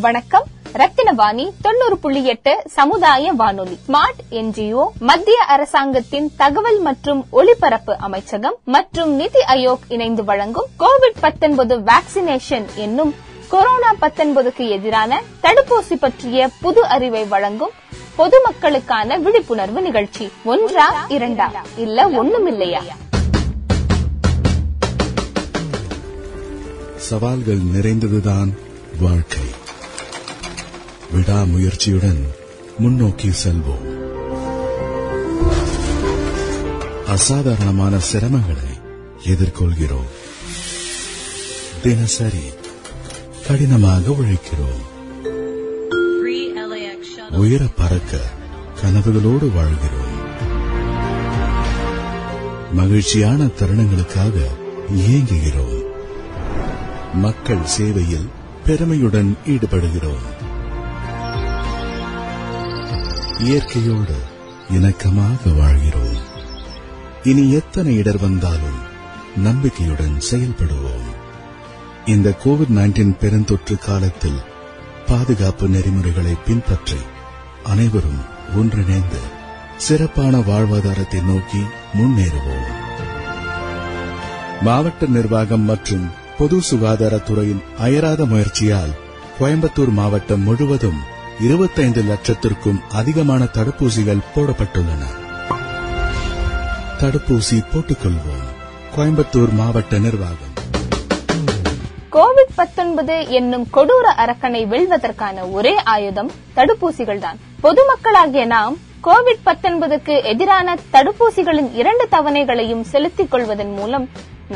வணக்கம். ரத்தினவாணி தொண்ணூறு புள்ளி எட்டு சமுதாய வானொலி. ஸ்மார்ட் என்ஜிஓ மத்திய அரசாங்கத்தின் தகவல் மற்றும் ஒலிபரப்பு அமைச்சகம் மற்றும் நிதி ஆயோக் இணைந்து வழங்கும் கோவிட் 19 வேக்சினேஷன் என்னும் கொரோனா 19க்கு எதிரான தடுப்பூசி பற்றிய புது அறிவை வழங்கும் பொதுமக்களுக்கான விழிப்புணர்வு நிகழ்ச்சி. ஒன்றா இரண்டா? இல்ல ஒண்ணுமில்லையா? சவால்கள் நிறைந்ததுதான் வாழ்க்கை. விடாமுயற்சியுடன் முன்னோக்கி செல்வோம். அசாதாரணமான சிரமங்களை எதிர்கொள்கிறோம். தினசரி கடினமாக உழைக்கிறோம். உயர பறக்க கனவுகளோடு வாழ்கிறோம். மகிழ்ச்சியான தருணங்களுக்காக இயங்குகிறோம். மக்கள் சேவையில் பெருமையுடன் ஈடுபடுகிறோம். இயற்கையோடு இணக்கமாக வாழ்கிறோம். இனி எத்தனை இடர் வந்தாலும் நம்பிக்கையுடன் செயல்படுவோம். இந்த கோவிட் 19 பெருந்தொற்று காலத்தில் பாதுகாப்பு நெறிமுறைகளை பின்பற்றி அனைவரும் ஒன்றிணைந்து சிறப்பான வாழ்வாதாரத்தை நோக்கி முன்னேறுவோம். மாவட்ட நிர்வாகம் மற்றும் பொது சுகாதாரத்துறையின் அயராத முயற்சியால் கோயம்புத்தூர் மாவட்டம் முழுவதும் 25 லட்சத்திற்கும் அதிகமான தடுப்பூசிகள் போடப்பட்டுள்ளன. தடுப்பூசி போட்டுக்கொள்வோம். கோயம்புத்தூர் மாவட்ட நிர்வாகம். கோவிட் 19 என்னும் கொடூர அரக்கனை வெல்வதற்கான ஒரே ஆயுதம் தடுப்பூசிகள் தான் பொதுமக்களாகிய நாம் கோவிட் 19க்கு எதிரான தடுப்பூசிகளின் இரண்டு தவணைகளையும் செலுத்திக் கொள்வதன் மூலம்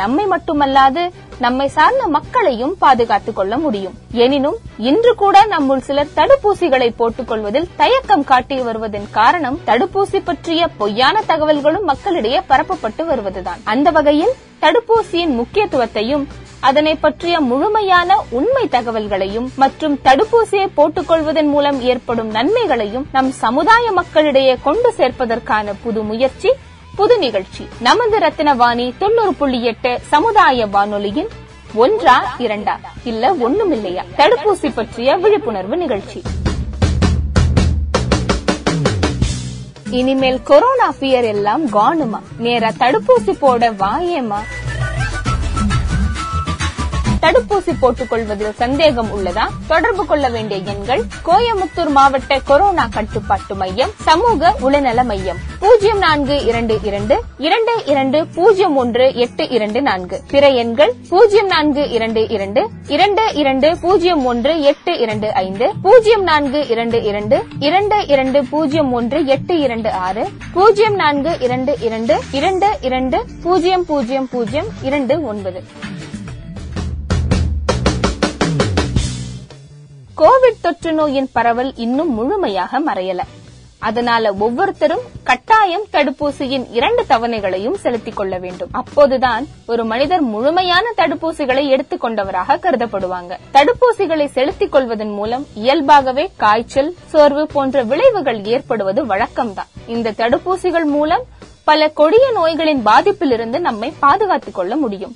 நம்மை மட்டுமல்லாது நம்மை சார்ந்த மக்களையும் பாதுகாத்துக் கொள்ள முடியும். எனினும் இன்று கூட நம்முள் சிலர் தடுப்பூசிகளை போட்டுக் கொள்வதில் தயக்கம் காட்டி வருவதன் காரணம் தடுப்பூசி பற்றிய பொய்யான தகவல்களும் மக்களிடையே பரப்பப்பட்டு வருவதுதான். அந்த வகையில் தடுப்பூசியின் முக்கியத்துவத்தையும் அதனை பற்றிய முழுமையான உண்மை தகவல்களையும் மற்றும் தடுப்பூசியை போட்டுக் கொள்வதன் மூலம் ஏற்படும் நன்மைகளையும் நம் சமுதாய மக்களிடையே கொண்டு சேர்ப்பதற்கான புது முயற்சி புது நிகழ்ச்சி. நமது ரத்தினவாணி தொண்ணூறு புள்ளி எட்டு சமுதாய வானொலியின் ஒன்றா இரண்டா இல்ல ஒண்ணும் இல்லையா தடுப்பூசி பற்றிய விழிப்புணர்வு நிகழ்ச்சி. இனிமேல் கொரோனா பியர் எல்லாம் காணுமா? நேரா தடுப்பூசி போட வாயேமா தடுப்பூசி போட்டுக் கொள்வதில் சந்தேகம் உள்ளதா தொடர்பு கொள்ள வேண்டிய எண்கள் கோயமுத்தூர் மாவட்ட கொரோனா கட்டுப்பாட்டு மையம் சமூக உளநல மையம் பூஜ்ஜியம் நான்கு இரண்டு இரண்டு இரண்டு இரண்டு பூஜ்ஜியம் ஒன்று எட்டு இரண்டு நான்கு பிற எண்கள் பூஜ்ஜியம் நான்கு இரண்டு இரண்டு இரண்டு இரண்டு பூஜ்ஜியம் ஒன்று எட்டு இரண்டு ஐந்து பூஜ்ஜியம் நான்கு இரண்டு இரண்டு இரண்டு இரண்டு பூஜ்ஜியம் ஒன்று எட்டு இரண்டு ஆறு பூஜ்ஜியம் நான்கு இரண்டு இரண்டு இரண்டு இரண்டு பூஜ்ஜியம் பூஜ்ஜியம் பூஜ்ஜியம் இரண்டு ஒன்பது கோவிட் தொற்று நோயின் பரவல் இன்னும் முழுமையாக மறையல. அதனால ஒவ்வொருத்தரும் கட்டாயம் தடுப்பூசியின் இரண்டு தவணைகளையும் செலுத்திக் கொள்ள வேண்டும். அப்போதுதான் ஒரு மனிதர் முழுமையான தடுப்பூசிகளை எடுத்துக்கொண்டவராக கருதப்படுவாங்க. தடுப்பூசிகளை செலுத்திக் கொள்வதன் மூலம் இயல்பாகவே காய்ச்சல் சோர்வு போன்ற விளைவுகள் ஏற்படுவது வழக்கம்தான். இந்த தடுப்பூசிகள் மூலம் பல கொடிய நோய்களின் பாதிப்பிலிருந்து நம்மை பாதுகாத்துக் கொள்ள முடியும்.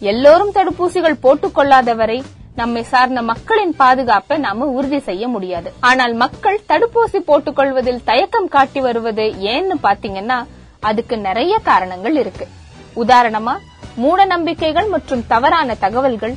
எல்லோரும் தடுப்பூசிகள் போட்டுக்கொள்ளாதவரை நம்மை சார்ந்த மக்களின் பாதுகாப்பை நாம உறுதி செய்ய முடியாது. ஆனால் மக்கள் தடுப்பூசி போட்டுக் கொள்வதில் தயக்கம் காட்டி வருவது ஏன்னு பாத்தீங்கன்னா அதுக்கு நிறைய காரணங்கள் இருக்கு. உதாரணமா மூட நம்பிக்கைகள் மற்றும் தவறான தகவல்கள்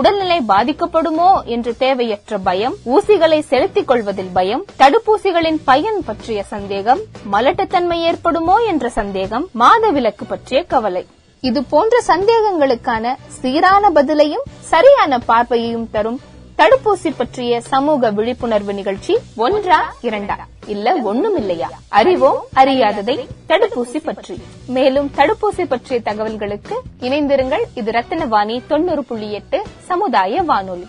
உடல்நிலை பாதிக்கப்படுமோ என்று தேவையற்ற பயம் ஊசிகளை செலுத்திக் கொள்வதில் பயம் தடுப்பூசிகளின் பயன் பற்றிய சந்தேகம் மலட்டுத்தன்மை ஏற்படுமோ என்ற சந்தேகம் மாதவிலக்கு பற்றிய கவலை. இது போன்ற சந்தேகங்களுக்கான சீரான பதிலையும் சரியான பார்வையையும் தரும் தடுப்பூசி பற்றிய சமூக விழிப்புணர்வு நிகழ்ச்சி ஒன்றா இரண்டா? இல்ல ஒண்ணும் இல்லையா அறிவோம் அறியாததை தடுப்பூசி பற்றி. மேலும் தடுப்பூசி பற்றிய தகவல்களுக்கு இணைந்திருங்கள். இது ரத்தினவாணி தொண்ணூறு புள்ளி எட்டு சமுதாய வானொலி.